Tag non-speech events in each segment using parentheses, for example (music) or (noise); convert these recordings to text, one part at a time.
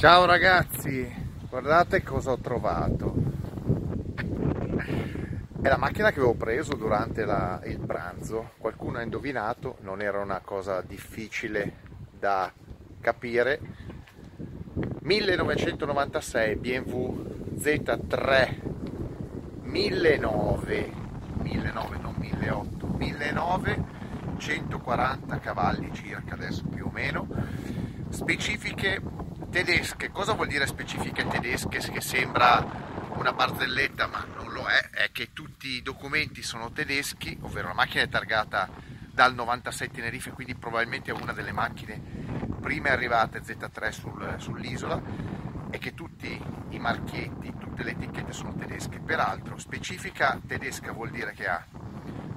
Ciao ragazzi, guardate cosa ho trovato. È la macchina che avevo preso durante la, il pranzo. Qualcuno ha indovinato, non era una cosa difficile da capire. 1996 BMW Z3 1009 1009 non 1008 1009 140 cavalli circa adesso più o meno specifiche tedesche. Cosa vuol dire specifiche tedesche? Che sembra una barzelletta, ma non lo è, è che tutti i documenti sono tedeschi, ovvero la macchina è targata dal 96 Tenerife, quindi probabilmente è una delle macchine prime arrivate Z3 sul, sull'isola e che tutti i marchietti, tutte le etichette sono tedesche. Peraltro, specifica tedesca vuol dire che ha,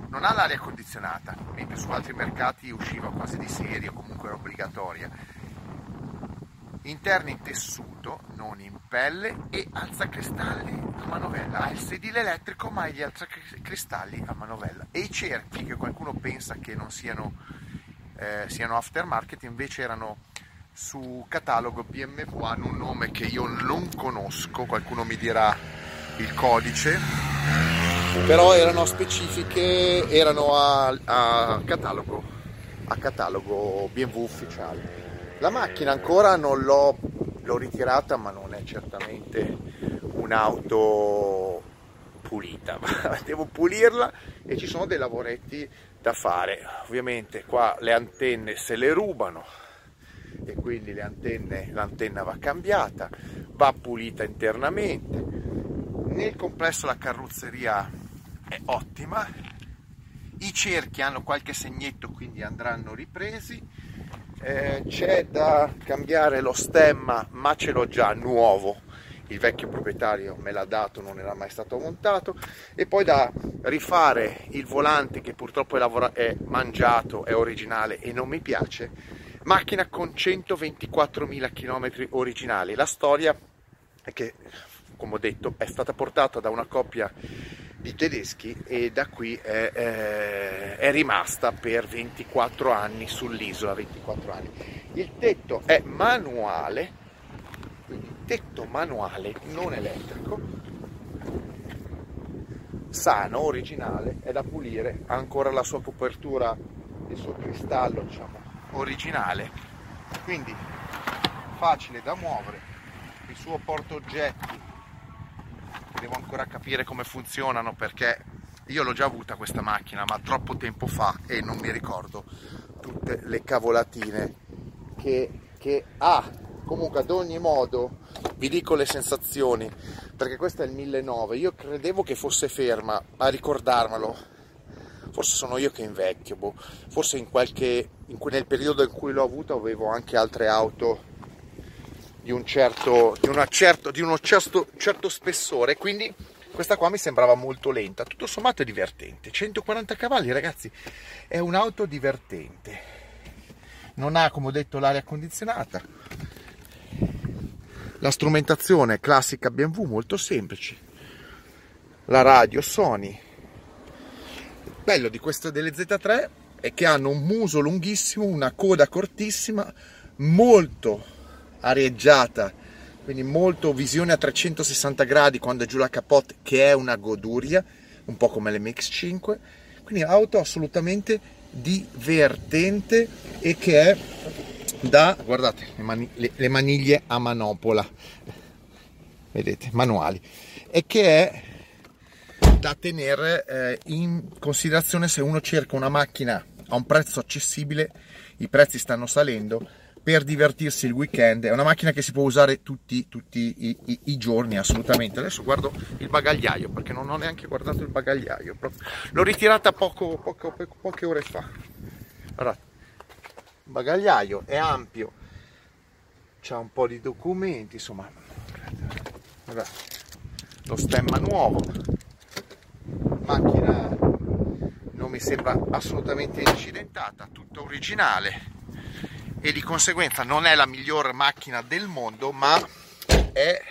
non ha l'aria condizionata, mentre su altri mercati usciva quasi di serie o comunque era obbligatoria interni in tessuto, non in pelle e alzacristalli a manovella. Ha il sedile elettrico ma ha gli alzacristalli a manovella. E i cerchi che qualcuno pensa che non siano, eh, siano aftermarket invece erano su catalogo BMW, hanno un nome che io non conosco, qualcuno mi dirà il codice, però erano specifiche, erano a, a catalogo, a catalogo BMW ufficiale. La macchina ancora non l'ho, l'ho ritirata, ma non è certamente un'auto pulita. (laughs) Devo pulirla e ci sono dei lavoretti da fare. Ovviamente qua le antenne se le rubano e quindi antenne, l'antenna va cambiata, va pulita internamente. Nel complesso la carrozzeria è ottima, i cerchi hanno qualche segnetto quindi andranno ripresi eh, c'è da cambiare lo stemma ma ce l'ho già nuovo. Il vecchio proprietario me l'ha dato non era mai stato montato. E poi da rifare il volante che purtroppo è, lavora- è mangiato è originale e non mi piace. Macchina con 124.000 km originali. La storia è che come ho detto è stata portata da una coppia di tedeschi e da qui è, è, è, rimasta per 24 anni sull'isola, 24 anni. Il tetto è manuale, quindi tetto manuale, non elettrico, sano, originale, è da pulire, ha ancora la sua copertura, il suo cristallo, diciamo, originale, quindi facile da muovere, il suo porta oggetti devo ancora capire come funzionano perché io l'ho già avuta questa macchina ma troppo tempo fa e non mi ricordo tutte le cavolatine che, che ha. Comunque ad ogni modo vi dico le sensazioni perché questo è il 1009 io credevo che fosse ferma a ricordarmelo. Forse sono io che invecchio boh. forse in qualche in, nel periodo in cui l'ho avuta avevo anche altre auto di, un certo, di, certo, di uno certo, certo spessore, quindi questa qua mi sembrava molto lenta, tutto sommato è divertente, 140 cavalli ragazzi, è un'auto divertente, non ha come ho detto l'aria condizionata, la strumentazione classica BMW molto semplice, la radio Sony, bello di queste delle Z3 è che hanno un muso lunghissimo, una coda cortissima, molto arieggiata, quindi molto visione a 360 gradi quando è giù la capote che è una goduria, un po' come l'MX5, quindi auto assolutamente divertente e che è da, guardate, le, mani, le, le maniglie a manopola, vedete, manuali, e che è da tenere eh, in considerazione se uno cerca una macchina a un prezzo accessibile, i prezzi stanno salendo, per divertirsi il weekend. È una macchina che si può usare tutti, tutti i, i, i, giorni, assolutamente. Adesso guardo il bagagliaio perché non ho neanche guardato il bagagliaio. L'ho ritirata poco, poco, poco, poche ore fa. Allora, il bagagliaio è ampio, c'ha un po' di documenti, insomma. Guardate, lo stemma nuovo. Macchina non mi sembra assolutamente incidentata, tutta originale e di conseguenza non è la miglior macchina del mondo, ma è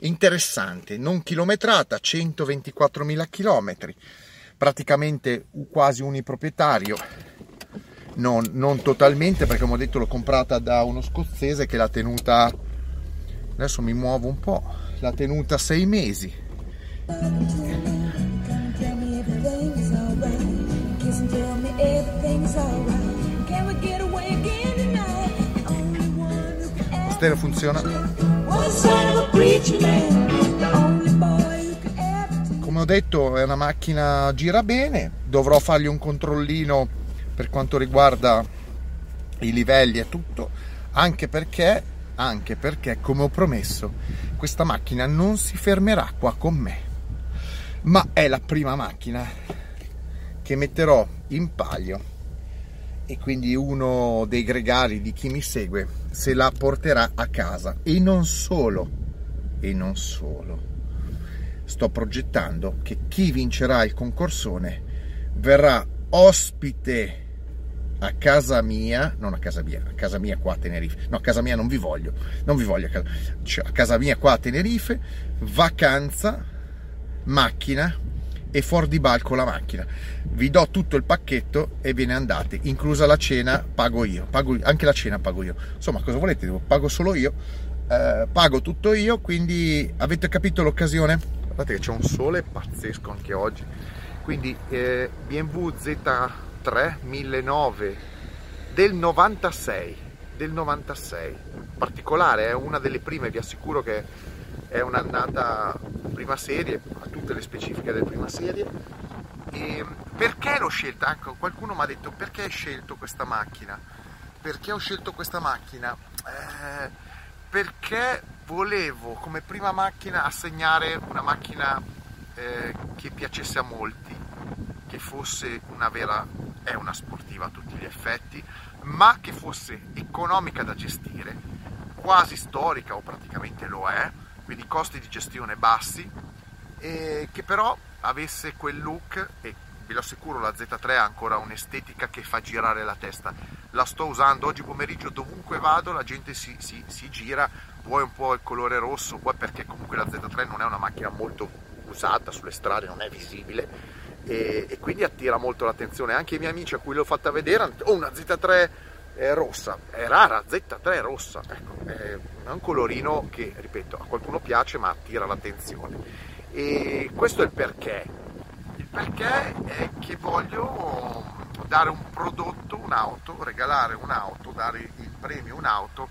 interessante, non chilometrata, 124.000 km, praticamente quasi uniproprietario, non, non totalmente perché come ho detto l'ho comprata da uno scozzese che l'ha tenuta adesso mi muovo un po', la tenuta 6 mesi. Stereo funziona? Come ho detto è una macchina gira bene, dovrò fargli un controllino per quanto riguarda i livelli e tutto, anche perché anche perché, come ho promesso, questa macchina non si fermerà qua con me, ma è la prima macchina che metterò in palio e quindi uno dei gregari di chi mi segue se la porterà a casa e non solo, e non solo. Sto progettando che chi vincerà il concorsone verrà ospite a casa mia, non a casa mia, a casa mia qua a Tenerife, no a casa mia non vi voglio, non vi voglio a casa, cioè, a casa mia qua a Tenerife, vacanza, macchina e fuori di balco la macchina. Vi do tutto il pacchetto e ve ne andate, inclusa la cena pago io, pago, anche la cena pago io. Insomma, cosa volete? Pago solo io, eh, pago tutto io, quindi avete capito l'occasione? Guardate che c'è un sole pazzesco anche oggi. Quindi eh, BMW Z 3 1009 del 96 del 96 particolare è una delle prime vi assicuro che è un'annata prima serie tutte le specifiche del prima serie. E perché l'ho scelta? Ecco, qualcuno mi ha detto perché hai scelto questa macchina? Perché ho scelto questa macchina? Eh, perché volevo come prima macchina assegnare una macchina eh, che piacesse a molti che fosse una vera è una sportiva a tutti gli effetti, ma che fosse economica da gestire, quasi storica o praticamente lo è, quindi costi di gestione bassi, e che però avesse quel look e vi lo assicuro la Z3 ha ancora un'estetica che fa girare la testa. La sto usando oggi pomeriggio dovunque vado, la gente si, si, si gira, vuoi un po' il colore rosso, vuoi perché comunque la Z3 non è una macchina molto usata sulle strade, non è visibile e, e, quindi attira molto l'attenzione. Anche i miei amici a cui l'ho fatta vedere detto, oh una Z3 è rossa, è rara, Z3 rossa, ecco, è un colorino che, ripeto, a qualcuno piace ma attira l'attenzione. E questo è il perché. Il perché è che voglio dare un prodotto, un'auto, regalare un'auto, dare in premio un'auto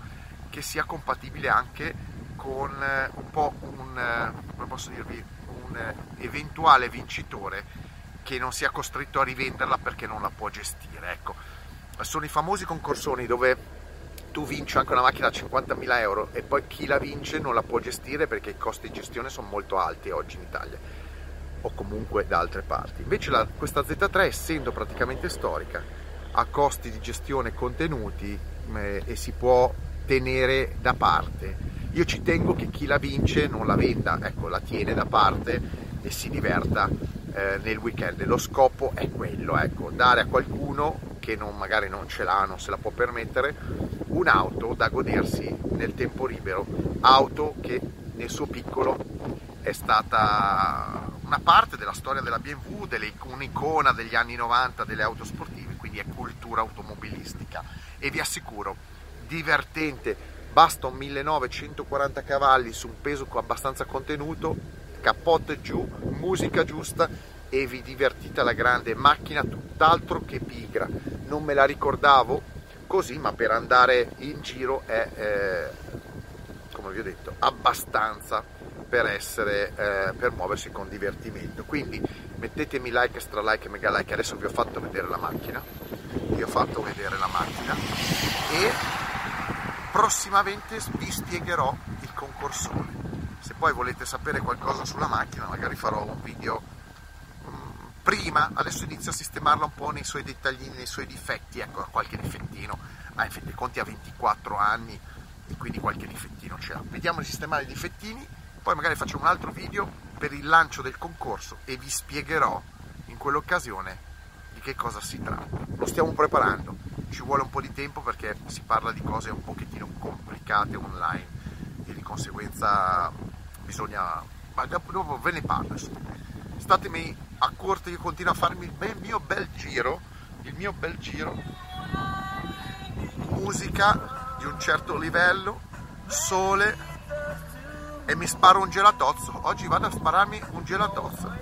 che sia compatibile anche con un po' un, come posso dirvi, un eventuale vincitore che non sia costretto a rivenderla perché non la può gestire. Ecco. Sono i famosi concorsoni dove tu vinci anche una macchina a 50.000 euro e poi chi la vince non la può gestire perché i costi di gestione sono molto alti oggi in Italia o comunque da altre parti. Invece la, questa Z3 essendo praticamente storica ha costi di gestione contenuti eh, e si può tenere da parte. Io ci tengo che chi la vince non la venda, ecco, la tiene da parte e si diverta eh, nel weekend. Lo scopo è quello, ecco, dare a qualcuno che non, magari non ce l'ha, non se la può permettere, un'auto da godersi nel tempo libero, auto che nel suo piccolo è stata una parte della storia della BMW, delle, un'icona degli anni 90 delle auto sportive, quindi è cultura automobilistica. E vi assicuro, divertente, basta un 1940 cavalli su un peso abbastanza contenuto cappotto giù, musica giusta e vi divertite alla grande, macchina tutt'altro che pigra, non me la ricordavo così, ma per andare in giro è, eh, come vi ho detto, abbastanza per essere, eh, per muoversi con divertimento. Quindi mettetemi like, extra like e mega like, adesso vi ho fatto vedere la macchina, vi ho fatto vedere la macchina. E prossimamente vi spiegherò il concorsone. Se poi volete sapere qualcosa sulla macchina magari farò un video prima, adesso inizio a sistemarla un po' nei suoi dettaglini, nei suoi difetti, ecco qualche difettino, ma in fin conti ha 24 anni e quindi qualche difettino l'ha. Vediamo di sistemare i difettini, poi magari faccio un altro video per il lancio del concorso e vi spiegherò in quell'occasione di che cosa si tratta. Lo stiamo preparando, ci vuole un po' di tempo perché si parla di cose un pochettino complicate online e di conseguenza bisogna... ma dopo ve ne parlo. Statemi a corte, io continuo a farmi il mio bel giro, il mio bel giro, musica di un certo livello, sole, e mi sparo un gelatozzo. Oggi vado a spararmi un gelatozzo.